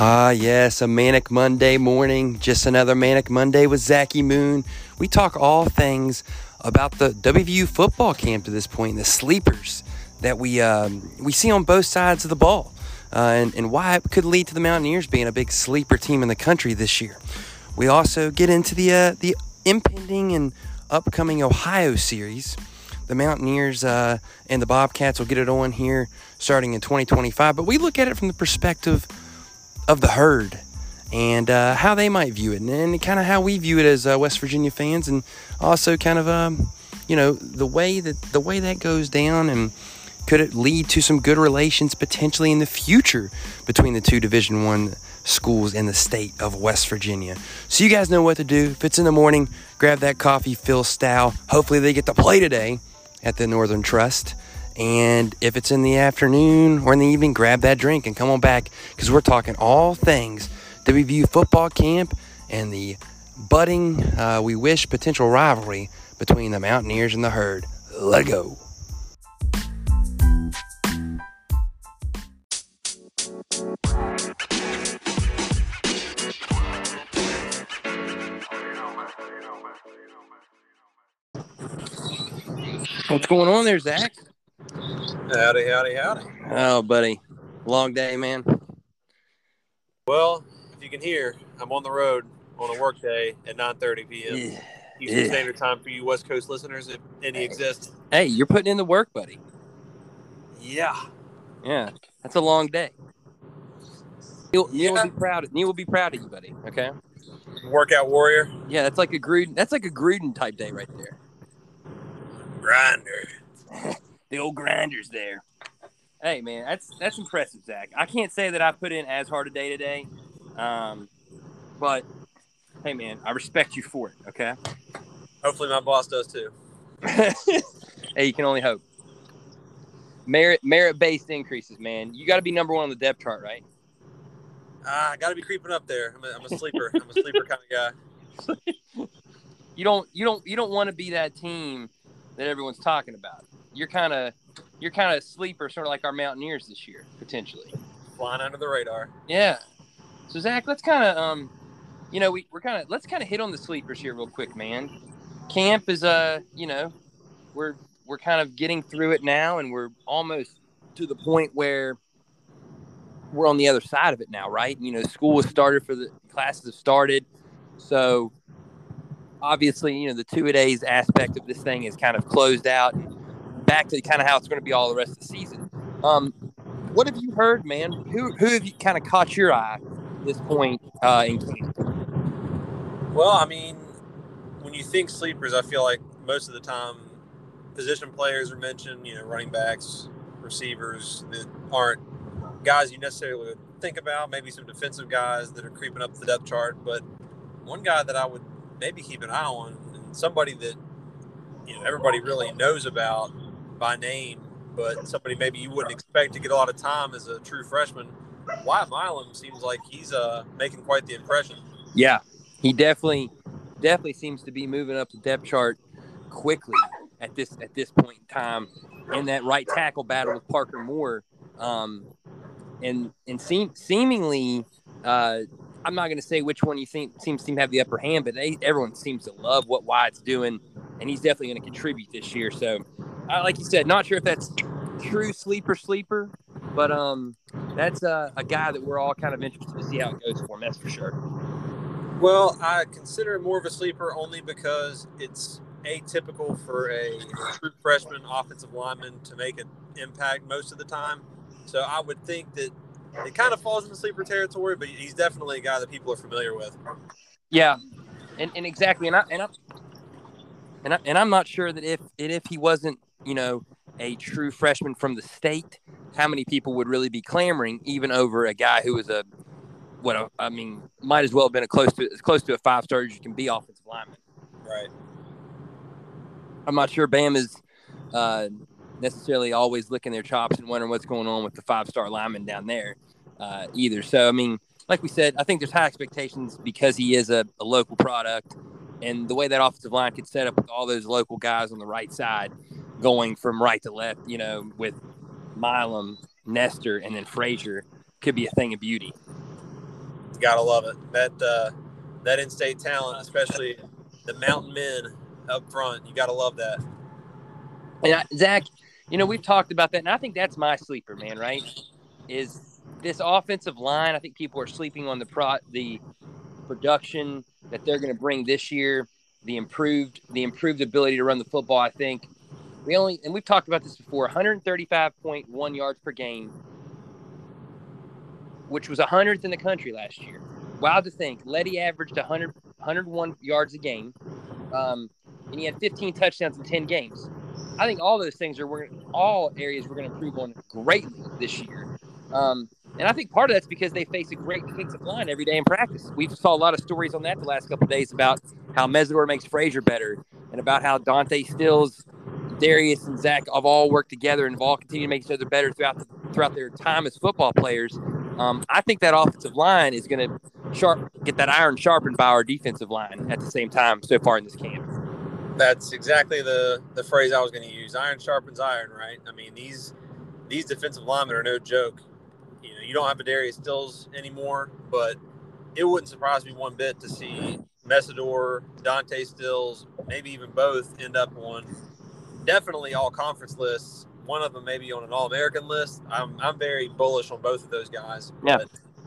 Ah, yes, a manic Monday morning. Just another manic Monday with Zachy Moon. We talk all things about the WVU football camp to this point, the sleepers that we um, we see on both sides of the ball, uh, and, and why it could lead to the Mountaineers being a big sleeper team in the country this year. We also get into the uh, the impending and upcoming Ohio series. The Mountaineers uh, and the Bobcats will get it on here starting in 2025, but we look at it from the perspective of the herd and uh, how they might view it, and, and kind of how we view it as uh, West Virginia fans, and also kind of um, you know the way that the way that goes down, and could it lead to some good relations potentially in the future between the two Division One schools in the state of West Virginia? So you guys know what to do. If it's in the morning, grab that coffee, Phil Stow. Hopefully they get to play today at the Northern Trust. And if it's in the afternoon or in the evening, grab that drink and come on back because we're talking all things WVU football camp and the budding, uh, we wish, potential rivalry between the Mountaineers and the Herd. Let it go. What's going on there, Zach? Howdy, howdy, howdy. Oh, buddy. Long day, man. Well, if you can hear, I'm on the road on a work day at 9:30 p.m. Yeah. Eastern Yeah. Standard Time for you West Coast listeners, if any exist. Hey, you're putting in the work, buddy. Yeah. Yeah, that's a long day. Neal, Neal Yeah. will be proud. Of, Neal will be proud of you, buddy. Okay. Workout warrior, Yeah, that's like a Gruden. That's like a Gruden type day right there. grinder. The old grinders there. Hey, man, that's that's impressive, Zach. I can't say that I put in as hard a day today, um, but hey, man, I respect you for it. Okay. Hopefully, my boss does too. hey, you can only hope. Merit merit based increases, man. You got to be number one on the depth chart, right? Ah, I got to be creeping up there. I'm a, I'm a sleeper. I'm a sleeper kind of guy. you don't you don't you don't want to be that team that everyone's talking about. You're kind of you're kind of a sleeper, sort of like our Mountaineers this year, potentially. Flying under the radar. Yeah. So Zach, let's kind of um, you know, we we're kind of let's kind of hit on the sleepers here real quick, man. Camp is uh, you know, we're we're kind of getting through it now, and we're almost to the point where we're on the other side of it now, right? You know, school has started for the classes have started, so obviously, you know, the two a days aspect of this thing is kind of closed out. Back to kind of how it's going to be all the rest of the season. Um, what have you heard, man? Who who have you kind of caught your eye at this point uh, in camp? Well, I mean, when you think sleepers, I feel like most of the time position players are mentioned, you know, running backs, receivers that aren't guys you necessarily would think about, maybe some defensive guys that are creeping up the depth chart. But one guy that I would maybe keep an eye on, and somebody that, you know, everybody really knows about by name, but somebody maybe you wouldn't expect to get a lot of time as a true freshman. Wyatt Milam seems like he's uh, making quite the impression. Yeah, he definitely definitely seems to be moving up the depth chart quickly at this at this point in time in that right tackle battle with Parker Moore. Um, and and seem, seemingly, uh, I'm not going to say which one you think seems to have the upper hand, but they, everyone seems to love what Wyatt's doing, and he's definitely going to contribute this year. So, uh, like you said, not sure if that's true sleeper sleeper, but um, that's uh, a guy that we're all kind of interested to see how it goes for him. That's for sure. Well, I consider it more of a sleeper only because it's atypical for a true freshman offensive lineman to make an impact most of the time. So I would think that it kind of falls into sleeper territory, but he's definitely a guy that people are familiar with. Yeah, and, and exactly, and I and I and I, and I'm not sure that if and if he wasn't, you know, a true freshman from the state, how many people would really be clamoring even over a guy who was a what a, I mean, might as well have been a close to as close to a five star as you can be offensive lineman. Right. I'm not sure Bam is uh, necessarily always licking their chops and wondering what's going on with the five star lineman down there uh, either. So, I mean, like we said, I think there's high expectations because he is a, a local product. And the way that offensive line could set up with all those local guys on the right side going from right to left, you know, with Milam, Nester, and then Frazier could be a thing of beauty. gotta love it. That uh, that in-state talent, especially the Mountain Men up front, you gotta love that. And Zach, you know we've talked about that, and I think that's my sleeper, man. Right? Is this offensive line? I think people are sleeping on the pro the production that they're going to bring this year, the improved the improved ability to run the football. I think we only and we've talked about this before, 135.1 yards per game, which was a 100th in the country last year. Wild to think. Leddie averaged 100 101 yards a game, um, and he had 15 touchdowns in 10 games. I think all those things are all areas we're going to improve on greatly this year. Um, and I think part of that's because they face a great defensive line every day in practice. We've saw a lot of stories on that the last couple days about how Mesidor makes Frazier better and about how Dante Stills, Darius, and Zach have all worked together and have all continued to make each other better throughout the, throughout their time as football players. Um, I think that offensive line is going to sharp get that iron sharpened by our defensive line at the same time so far in this camp. That's exactly the the phrase I was going to use. Iron sharpens iron, right? I mean these these defensive linemen are no joke you know, you don't have a Darius Stills anymore, but it wouldn't surprise me one bit to see Mesidor, Dante Stills, maybe even both end up on definitely all conference lists. One of them maybe on an All American list. I'm, I'm very bullish on both of those guys. Yeah,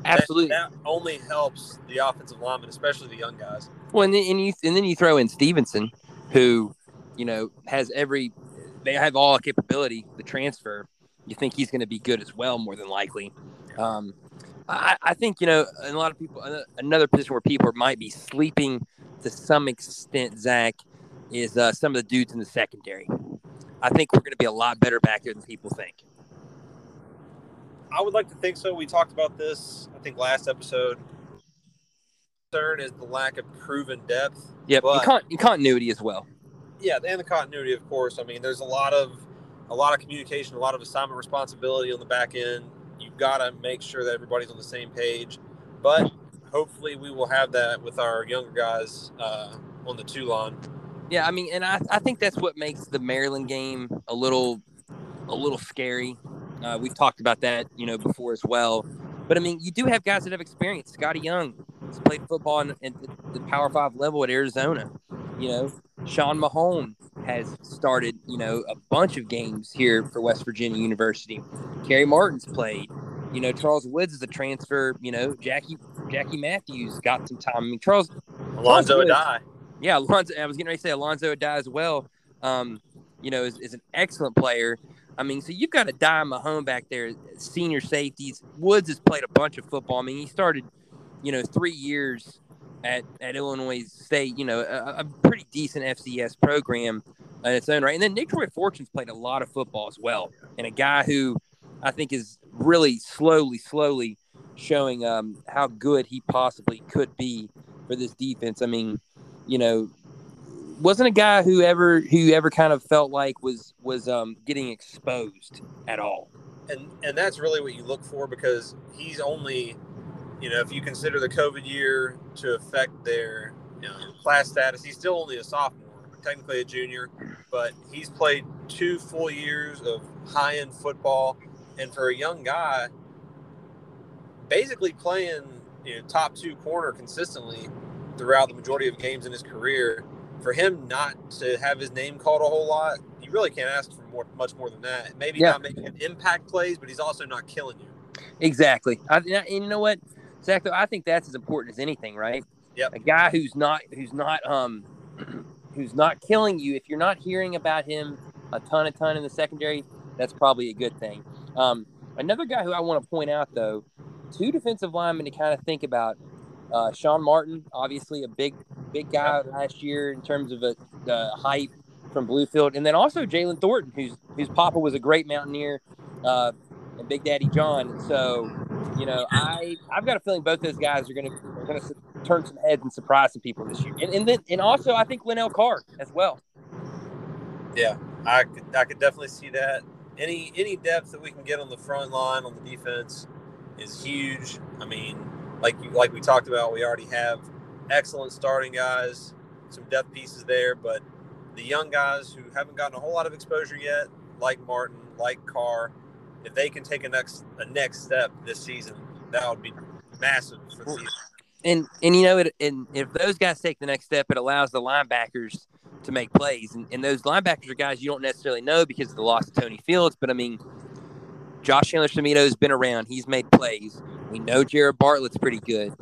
absolutely. That, that, only helps the offensive linemen, especially the young guys. Well, and then, and you, and then you throw in Stevenson, who, you know, has every, they have all capability, the transfer. You think he's going to be good as well, more than likely. Um, I, I, think you know a lot of people. Another position where people might be sleeping to some extent, Zach, is uh, some of the dudes in the secondary. I think we're going to be a lot better back there than people think. I would like to think so. We talked about this, I think, last episode. Third is the lack of proven depth. Yeah, but con- continuity as well. Yeah, and the continuity, of course. I mean, there's a lot of a lot of communication, a lot of assignment responsibility on the back end you've got to make sure that everybody's on the same page. But hopefully, we will have that with our younger guys uh, on the two line. Yeah, I mean, and I, I think that's what makes the Maryland game a little a little scary. Uh, we've talked about that, you know, before as well. But I mean, you do have guys that have experience. Scottie Young has played football at the Power Five level at Arizona. You know, Sean Mahone has started, you know, a bunch of games here for West Virginia University. Kerry Martin's played. You know, Charles Woods is a transfer. You know, Jackie Jackie Matthews got some time. I mean, Charles Alonzo Addae. Yeah, Alonzo. I was getting ready to say Alonzo Addae as well. Um, you know, is, is an excellent player. I mean, so you've got a Dye Mahone back there, senior safeties. Woods has played a bunch of football. I mean, he started, you know, three years at, at Illinois State, you know, a, a, pretty decent FCS program in its own right. And then Nicktroy Fortune's played a lot of football as well, and a guy who I think is really slowly, slowly showing um, how good he possibly could be for this defense. I mean, you know, wasn't a guy who ever who ever kind of felt like was was um, getting exposed at all. And and that's really what you look for because he's only you know, if you consider the COVID year to affect their you know, class status, he's still only a sophomore, technically a junior, but he's played two full years of high end football. And for a young guy, basically playing you know, top two corner consistently throughout the majority of games in his career, for him not to have his name called a whole lot, you really can't ask for more, much more than that. Maybe yeah. not making impact plays, but he's also not killing you. Exactly. I, and you know what? Exactly. I think that's as important as anything, right? Yep. A guy who's not who's not um who's not killing you. If you're not hearing about him a ton, a ton in the secondary, that's probably a good thing. Um, another guy who I want to point out though, two defensive linemen to kind of think about. Uh, Sean Martin, obviously a big, big guy last year in terms of a, the height from Bluefield, and then also Jalen Thornton, whose whose papa was a great mountaineer, uh, and Big Daddy John. So you know, I I've got a feeling both those guys are going to are going to turn some heads and surprise some people this year, and and then and also I think Lanell Carr as well. Yeah, I could I could definitely see that. Any any depth that we can get on the front line on the defense is huge. I mean, like you like we talked about, we already have excellent starting guys, some depth pieces there, but the young guys who haven't gotten a whole lot of exposure yet, like Martin, like Carr, if they can take a next a next step this season, that would be massive for the season. And and you know, it, and if those guys take the next step, it allows the linebackers to make plays. And, and those linebackers are guys you don't necessarily know because of the loss of Tony Fields. But I mean, Josh Chandler Semedo's been around. He's made plays. We know Jared Bartlett's pretty good.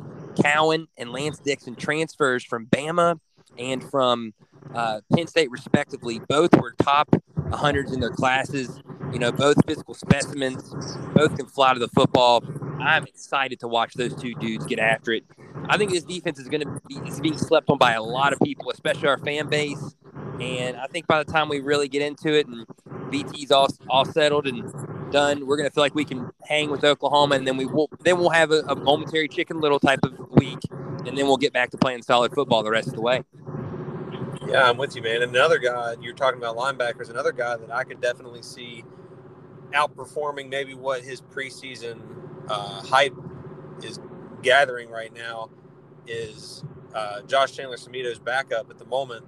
Cowan and Lance Dixon transfers from Bama and from uh, Penn State, respectively. Both were top 100s in their classes. You know, both physical specimens. Both can fly to the football. I'm excited to watch those two dudes get after it. I think this defense is going to be is being slept on by a lot of people, especially our fan base. And I think by the time we really get into it and BT's all all settled and done, we're going to feel like we can hang with Oklahoma, and then we will then we'll have a, a momentary Chicken Little type of week, and then we'll get back to playing solid football the rest of the way. Yeah, I'm with you, man. Another guy you're talking about linebackers. Another guy that I could definitely see outperforming maybe what his preseason uh, hype is gathering right now is uh, Josh Chandler Semedo's backup at the moment,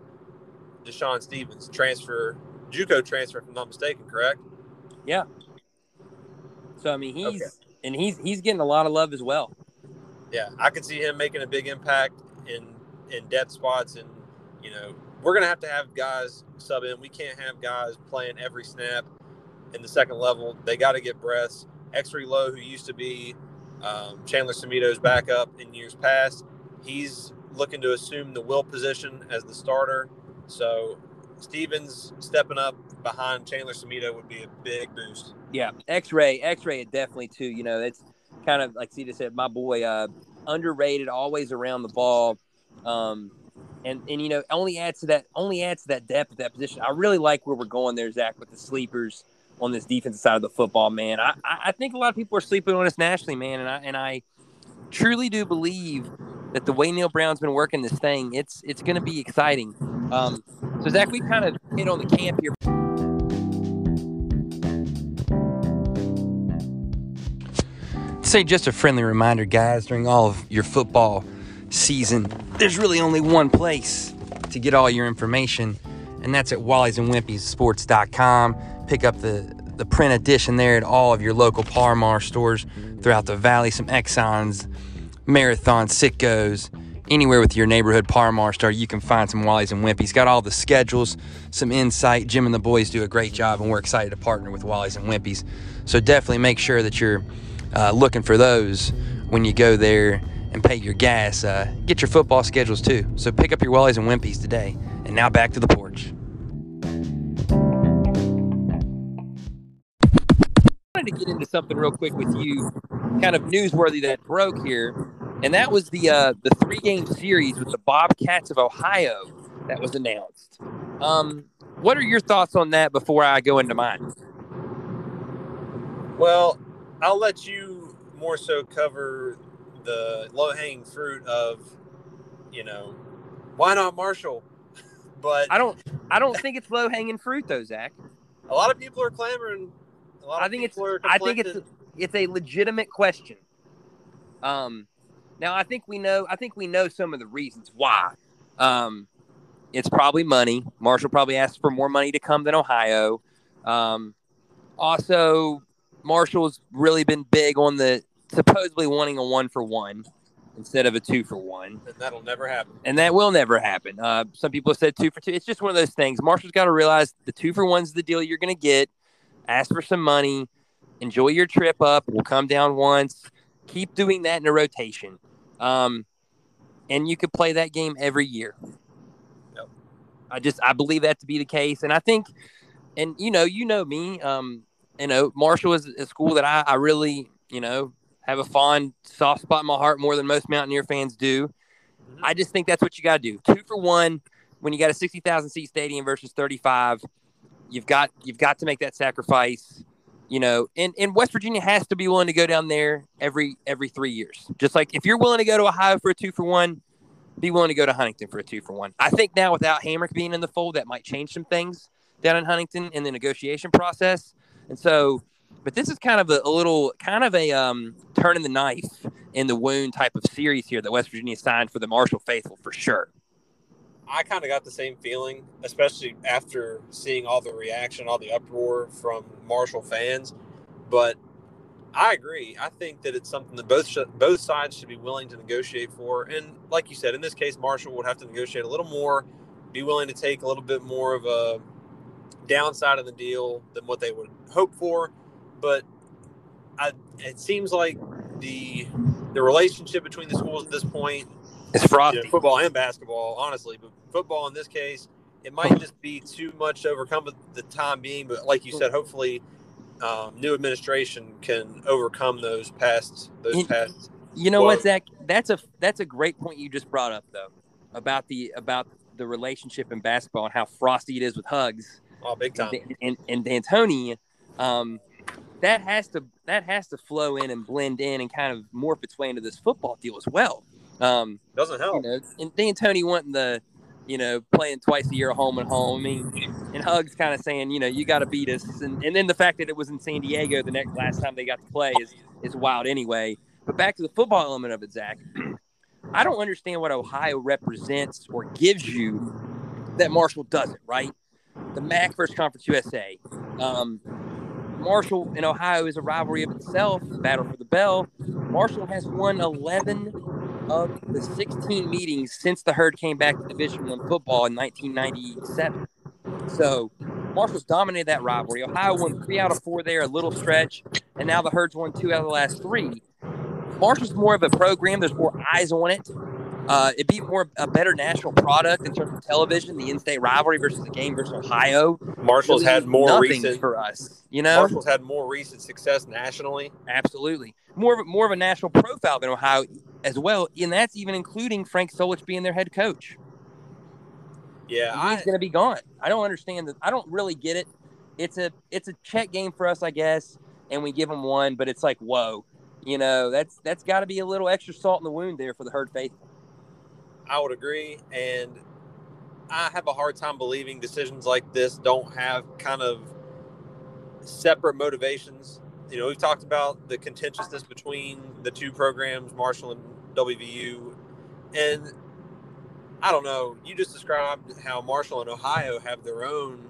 Deshaun Stevens, transfer, JUCO transfer, if I'm not mistaken, correct? Yeah. So I mean, he's okay. and he's he's getting a lot of love as well. Yeah, I could see him making a big impact in in depth spots, and you know, we're gonna have to have guys sub in. We can't have guys playing every snap in the second level. They got to get breaths. Exree Loe, who used to be um, Chandler Semedo's backup in years past, he's looking to assume the will position as the starter. So Stevens stepping up behind Chandler Semedo would be a big boost. Yeah, X-ray, X-ray, definitely too. You know, it's kind of like Cedar said, my boy, uh, underrated, always around the ball, um, and and you know, only adds to that, only adds to that depth of that position. I really like where we're going there, Zach, with the sleepers on this defensive side of the football, man. I, I think a lot of people are sleeping on us nationally, man, and I and I truly do believe that the way Neal Brown's been working this thing, it's it's going to be exciting. Um, so Zach, we kind of hit on the camp here. Say just a friendly reminder, guys, during all of your football season, there's really only one place to get all your information, and that's at Wally's and Wimpy's Sports.com pick up the, the print edition there at all of your local Par Mar stores throughout the valley. Some Exxons, Marathon, Citgos, anywhere with your neighborhood Par Mar store, you can find some Wally's and Wimpy's. Got all the schedules, some insight. Jim and the boys do a great job, and we're excited to partner with Wally's and Wimpy's. So definitely make sure that you're uh, looking for those when you go there and pay your gas. Uh, get your football schedules too. So pick up your Wally's and Wimpy's today. And now back to the porch. I wanted to get into something real quick with you, kind of newsworthy that broke here, and that was the uh, the three game series with the Bobcats of Ohio that was announced. Um, what are your thoughts on that before I go into mine? Well, I'll let you more so cover the low hanging fruit of, you know, why not Marshall? but I don't I don't think it's low hanging fruit though, Zach. A lot of people are clamoring I think it's I think it's it's a legitimate question. Um, now I think we know I think we know some of the reasons why. Um, it's probably money. Marshall probably asked for more money to come than Ohio. Um, also, Marshall's really been big on the supposedly wanting a one for one instead of a two for one. And that'll never happen. And that will never happen. Uh, some people said two for two. It's just one of those things. Marshall's got to realize the two for one's the deal you're going to get ask for some money, enjoy your trip up. We'll come down once. Keep doing that in a rotation. Um, and you could play that game every year. Yep. I just I believe that to be the case, and I think, and you know, you know me. Um, you know, Marshall is a school that I, I really, you know, have a fond soft spot in my heart more than most Mountaineer fans do. Mm-hmm. I just think that's what you got to do. Two for one when you got a sixty thousand seat stadium versus thirty five you've got you've got to make that sacrifice you know and, and west virginia has to be willing to go down there every every three years. Just like if you're willing to go to ohio for a two for one be willing to go to huntington for a two for one. I think now without hamrick being in the fold that might change some things down in huntington in the negotiation process. And so but this is kind of a, a little kind of a um, turning the knife in the wound type of series here that west virginia signed for the marshall faithful for sure I kind of got the same feeling, especially after seeing all the reaction, all the uproar from Marshall fans. But I agree. I think that it's something that both sh- both sides should be willing to negotiate for. And like you said, in this case, Marshall would have to negotiate a little more, be willing to take a little bit more of a downside of the deal than what they would hope for. But I, it seems like the the relationship between the schools at this point It's frosty. know, football and basketball, honestly, but football in this case, it might just be too much to overcome at the time being. But like you said, hopefully, um, new administration can overcome those past those You- past. You know Well- what, Zach? That's a that's a great point you just brought up though about the about the relationship in basketball and how frosty it is with hugs Oh, big time. and, and, and D'Antoni. Um, that has to that has to flow in and blend in and kind of morph its way into this football deal as well. Um, Doesn't you help. know, and D'Antoni wanting the you know playing twice a year home and home. I mean, and Hugs kind of saying you know you got to beat us, and, and then the fact that it was in San Diego the next last time they got to play is is wild anyway. But back to the football element of it, Zach. I don't understand what Ohio represents or gives you that Marshall doesn't. Right? The MAC versus Conference USA. Um, Marshall and Ohio is a rivalry of itself, battle for the bell. Marshall has won 11 of the 16 meetings since the herd came back to Division One football in 1997. So Marshall's dominated that rivalry. Ohio won three out of four there, a little stretch, and now the herd's won two out of the last three. Marshall's more of a program. There's more eyes on it. Uh, it'd be more a better national product in terms of television, the in-state rivalry versus the game versus Ohio. Marshall's Really had more recent. for us, you know. Marshall's had more recent success nationally. Absolutely. More of a, more of a national profile than Ohio as well, and that's even including Frank Solich being their head coach. Yeah, He's I, going to be gone. I don't understand that. I don't really get it. It's a it's a check game for us, I guess, and we give them one, but it's like whoa, you know that's that's got to be a little extra salt in the wound there for the herd faithful. I would agree, and I have a hard time believing decisions like this don't have kind of separate motivations. You know, we've talked about the contentiousness between the two programs, Marshall and WVU, and I don't know. You just described how Marshall and Ohio have their own,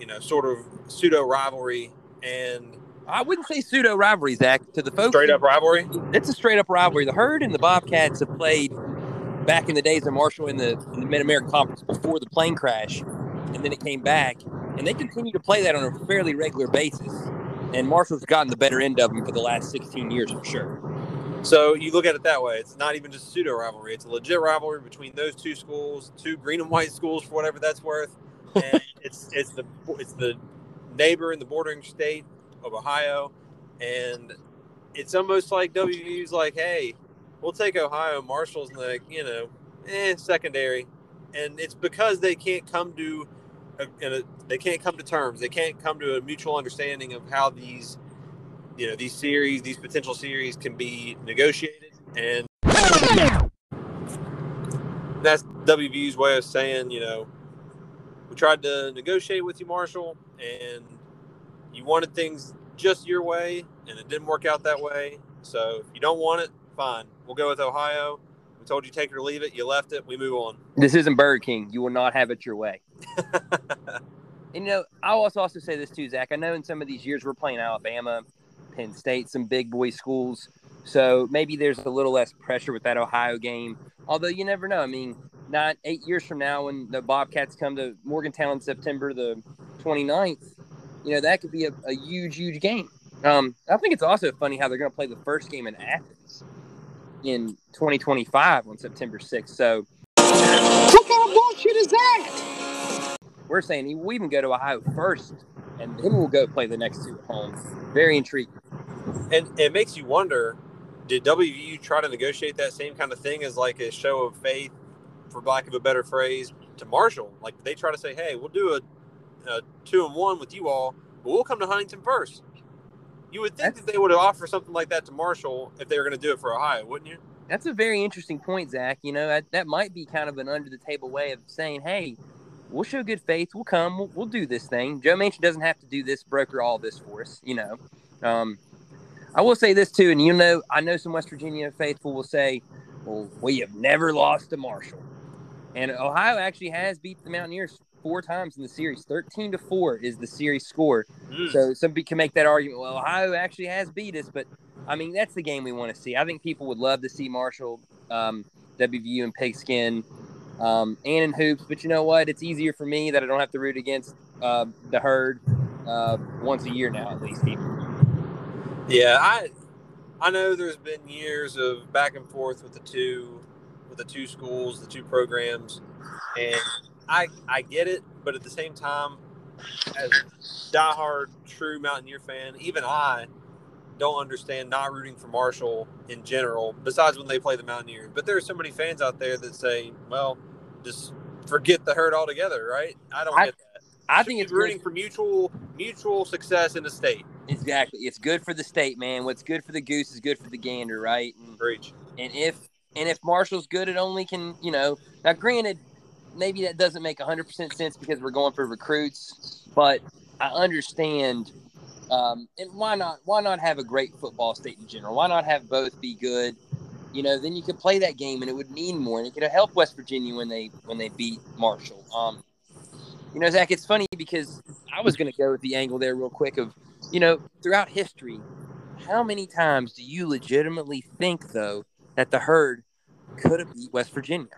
you know, sort of pseudo rivalry and I wouldn't say pseudo rivalry, Zach. To the folks, straight up rivalry. it's a straight up rivalry. The herd and the Bobcats have played back in the days of Marshall in the in the Mid American Conference before the plane crash, and then it came back, and they continue to play that on a fairly regular basis. And Marshall's gotten the better end of them for the last 16 years for sure. So you look at it that way. It's not even just pseudo rivalry. It's a legit rivalry between those two schools, two green and white schools for whatever that's worth. And it's it's the it's the neighbor in the bordering state of Ohio, and it's almost like WVU's like, hey, we'll take Ohio. Marshall's like, you know, eh, secondary, and it's because they can't come to. A, a, they can't come to terms. They can't come to a mutual understanding of how these you know these series these potential series can be negotiated and that's wvu's way of saying you know we tried to negotiate with you marshall and you wanted things just your way and it didn't work out that way. So if you don't want it fine. We'll go with ohio. We told you take it or leave it. You left it. We move on. This isn't Burger King. You will not have it your way. And you know, I'll also also say this too, Zach. I know in some of these years we're playing Alabama, Penn State, some big boy schools. So maybe there's a little less pressure with that Ohio game. Although you never know. I mean, not eight years from now when the Bobcats come to Morgantown in September the 29th, you know, that could be a, a huge, huge game. Um, I think it's also funny how they're going to play the first game in Athens in 2025 on September 6th. So What kind of bullshit is that? we're saying we even go to Ohio first, and then we'll go play the next two at home. Very intriguing. And it makes you wonder did WVU try to negotiate that same kind of thing as like a show of faith, for lack of a better phrase, to Marshall? Like they try to say, hey, we'll do a, a two and one with you all, but we'll come to Huntington first. You would think that they would offered something like that to Marshall if they were going to do it for Ohio, wouldn't you? That's a very interesting point, Zach. You know, that, that might be kind of an under the table way of saying, hey, we'll show good faith. We'll come. We'll, we'll do this thing. Joe Manchin doesn't have to do this, broker all this for us, you know. Um, I will say this, too, and you know, I know some West Virginia faithful will say, well, we have never lost to Marshall. And Ohio actually has beat the Mountaineers four times in the series. Thirteen to four is the series score. Mm. So somebody can make that argument. Well, Ohio actually has beat us, but I mean that's the game we want to see. I think people would love to see Marshall, um, WVU, and Pigskin, um, and in hoops. But you know what? It's easier for me that I don't have to root against uh, the herd uh, once a year now, at least. Even. Yeah, I I know there's been years of back and forth with the two with the two schools, the two programs, and I I get it, but at the same time, as a diehard true Mountaineer fan, even I don't understand not rooting for Marshall in general. Besides when they play the Mountaineers, but there are so many fans out there that say, "Well, just forget the herd altogether." Right? I don't I- get that. I think it's rooting for mutual mutual success in the state. Exactly. It's good for the state, man. What's good for the goose is good for the gander, right? And, Preach. and if and if Marshall's good, it only can you know. Now, granted, maybe that doesn't make hundred percent sense because we're going for recruits, but I understand. Um, and why not? Why not have a great football state in general? Why not have both be good? You know, then you could play that game, and it would mean more, and it could help West Virginia when they when they beat Marshall. Um, you know, Zach, it's funny because I was going to go with the angle there real quick of, you know, throughout history, how many times do you legitimately think though that the herd could have beat West Virginia?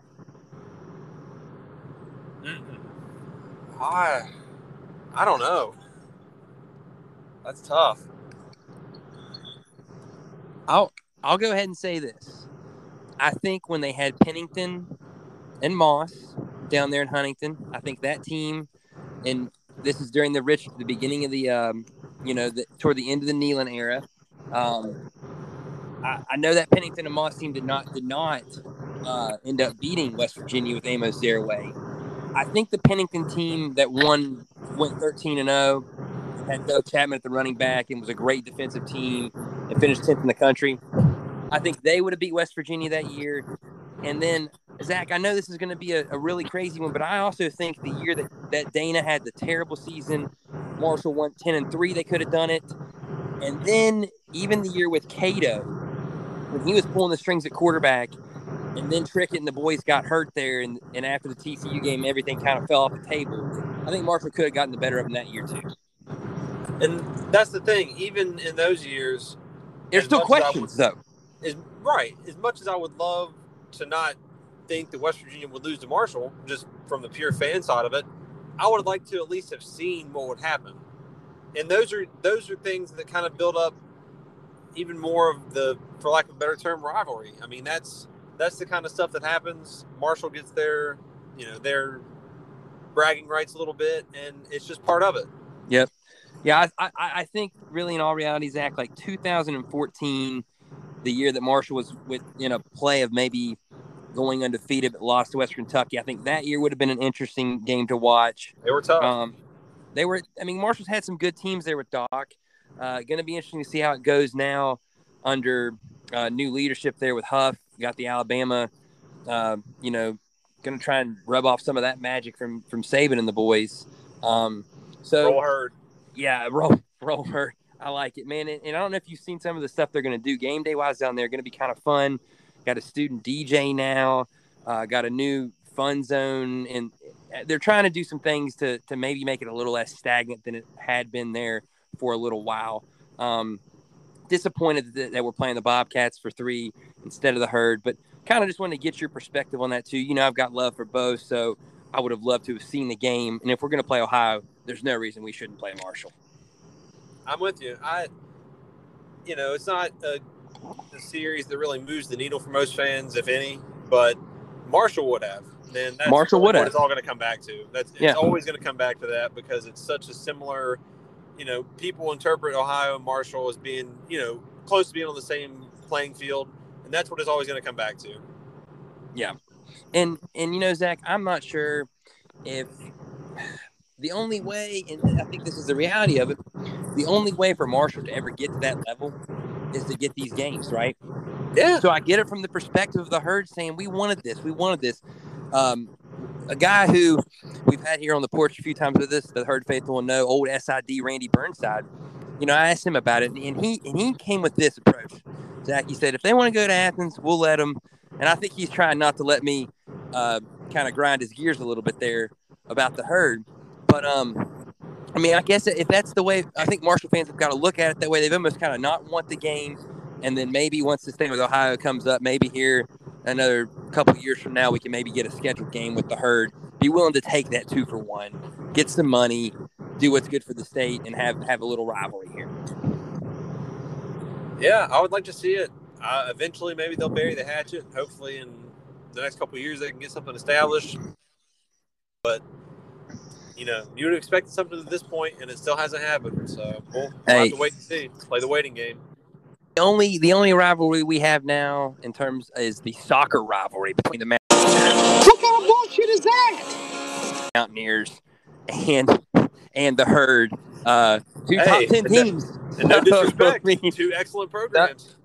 Mm-mm. I I don't know. That's tough. I'll I'll go ahead and say this. I think when they had Pennington and Moss down there in Huntington, I think that team, and this is during the rich, the beginning of the, um, you know, the, toward the end of the Nehlen era. Um, I, I know that Pennington and Moss team did not did not uh, end up beating West Virginia with Amos Zereoué. I think the Pennington team that won went 13 and 0 had Doug Chapman at the running back and was a great defensive team and finished 10th in the country. I think they would have beat West Virginia that year. And then, Zach, I know this is going to be a, a really crazy one, but I also think the year that, that Dana had the terrible season, Marshall won 10 and 3, they could have done it. And then, even the year with Cato, when he was pulling the strings at quarterback, and then Trickett and the boys got hurt there, and, and after the TCU game, everything kind of fell off the table. I think Marshall could have gotten the better of them that year, too. And that's the thing. Even in those years, There's still much as I questions, though. is right. As much as I would love to not think that West Virginia would lose to Marshall, just from the pure fan side of it, I would like to at least have seen what would happen. And those are those are things that kind of build up even more of the, for lack of a better term, rivalry. I mean, that's that's the kind of stuff that happens. Marshall gets their, you know, their bragging rights a little bit, and it's just part of it. Yep. Yeah, I, I, I think really in all reality, Zach, like 2014, the year that Marshall was with in a play of maybe going undefeated but lost to West Kentucky. I think that year would have been an interesting game to watch. They were tough. Um, they were, I mean, Marshall's had some good teams there with Doc. Uh, going to be interesting to see how it goes now under uh, new leadership there with Huff. Got the Alabama, uh, you know, going to try and rub off some of that magic from from Saban and the boys. Um, so Roll herd. yeah, roll roll her. I like it, man. And, and I don't know if you've seen some of the stuff they're going to do game day wise down there. Going to be kind of fun. Got a student DJ now. Uh, got a new fun zone, and they're trying to do some things to to maybe make it a little less stagnant than it had been there for a little while. Um, disappointed that, that we're playing the Bobcats for three instead of the herd, but kind of just wanted to get your perspective on that too. You know, I've got love for both, so I would have loved to have seen the game. And if we're going to play Ohio, there's no reason we shouldn't play Marshall. I'm with you. I, you know, it's not a, a series that really moves the needle for most fans, if any. But Marshall would have. Then that's Marshall would have. It's all going to come back to. That's it's Yeah. always going to come back to that because it's such a similar. You know, people interpret Ohio and Marshall as being, you know, close to being on the same playing field, and that's what it's always going to come back to. Yeah, and and you know, Zach, I'm not sure if the only way, and I think this is the reality of it, the only way for Marshall to ever get to that level is to get these games, right? Yeah. So I get it from the perspective of the herd saying we wanted this, we wanted this. Um, a guy who we've had here on the porch a few times with us, the herd faithful will know, old SID Randy Burnside. You know, I asked him about it, and he and he came with this approach. Zach, he said, if they want to go to Athens, we'll let them. And I think he's trying not to let me uh, kind of grind his gears a little bit there about the herd. But um, I mean, I guess if that's the way, I think Marshall fans have got to look at it that way. They've almost kind of not want the game, and then maybe once the state with Ohio comes up, maybe here another couple years from now, we can maybe get a scheduled game with the herd. Be willing to take that two for one, get some money, do what's good for the state, and have have a little rivalry here. Yeah, I would like to see it. Uh, eventually, maybe they'll bury the hatchet. Hopefully, in the next couple years, they can get something established. But you know, you would expect something at this point, and it still hasn't happened. So we'll, we'll Hey. have to wait and see. Play the waiting game. The only the only rivalry we have now in terms is the soccer rivalry between the What kind of bullshit is that? Mountaineers and and the herd. Uh, two top Hey, ten and no- teams. And no disrespect, two excellent programs.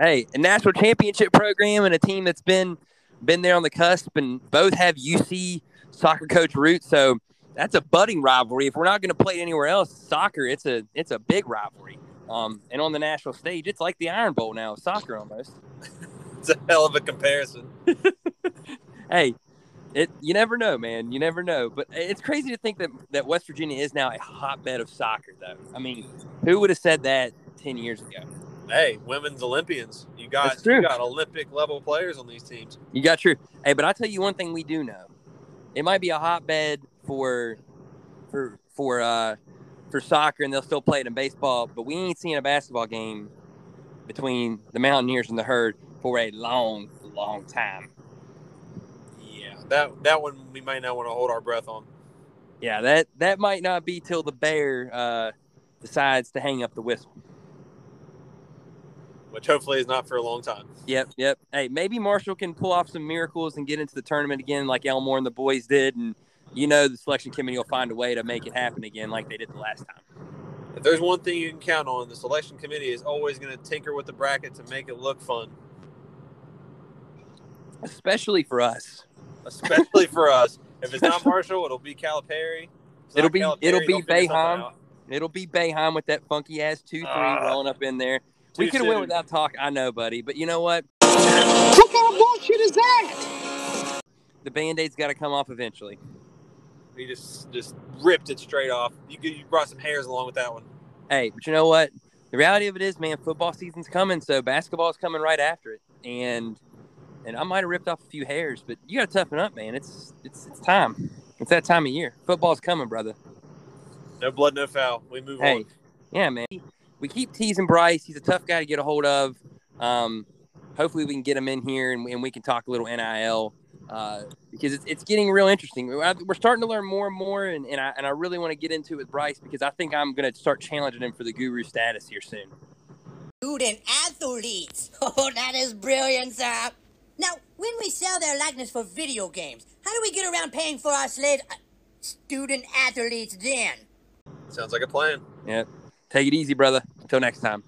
hey, a national championship program and a team that's been been there on the cusp, and both have UC soccer coach roots. So that's a budding rivalry. If we're not going to play anywhere else, soccer it's a it's a big rivalry. Um, and on the national stage, it's like the Iron Bowl now, soccer almost. It's a hell of a comparison. Hey, it you never know, man. You never know. But it's crazy to think that that West Virginia is now a hotbed of soccer, though. I mean, who would have said that ten years ago? Hey, women's Olympians. You got true. you got Olympic level players on these teams. You got true. Hey, but I'll tell you one thing we do know. It might be a hotbed for for for uh for soccer and they'll still play it in baseball, but we ain't seen a basketball game between the Mountaineers and the herd for a long, long time. Yeah, that that one we might not want to hold our breath on. Yeah, that that might not be till the bear uh decides to hang up the whistle. which hopefully is not for a long time. Yep, yep. Hey, maybe Marshall can pull off some miracles and get into the tournament again like Elmore and the boys did and you know the selection committee will find a way to make it happen again like they did the last time. If there's one thing you can count on, the selection committee is always going to tinker with the bracket to make it look fun, Especially for us. especially for us. If it's not Marshall, it'll be Calipari. It'll be- Calipari, it'll be they'll figure something Boeheim. out. It'll be Boeheim with that funky ass two three Ah. rolling up in there. we could have went without talk. I know, buddy, but you know what? What kind of bullshit is that? The band-aid's got to come off eventually. He just just ripped it straight off. You you brought some hairs along with that one. Hey, but you know what? The reality of it is, man, football season's coming, so basketball's coming right after it. And and I might have ripped off a few hairs, but you got to toughen up, man. It's it's it's time. It's that time of year. Football's coming, brother. No blood, no foul. We move Hey, on. yeah, man. We keep teasing Bryce. He's a tough guy to get a hold of. Um, hopefully, we can get him in here and, and we can talk a little NIL uh, because it's, it's getting real interesting. We're we're starting to learn more and more, and, and I and I really want to get into it with Bryce because I think I'm going to start challenging him for the guru status here soon. Student athletes. Oh, that is brilliant, sir. Now, when we sell their likeness for video games, how do we get around paying for our slaves? Uh, student athletes then. Sounds like a plan. Yeah, take it easy, brother. Until next time.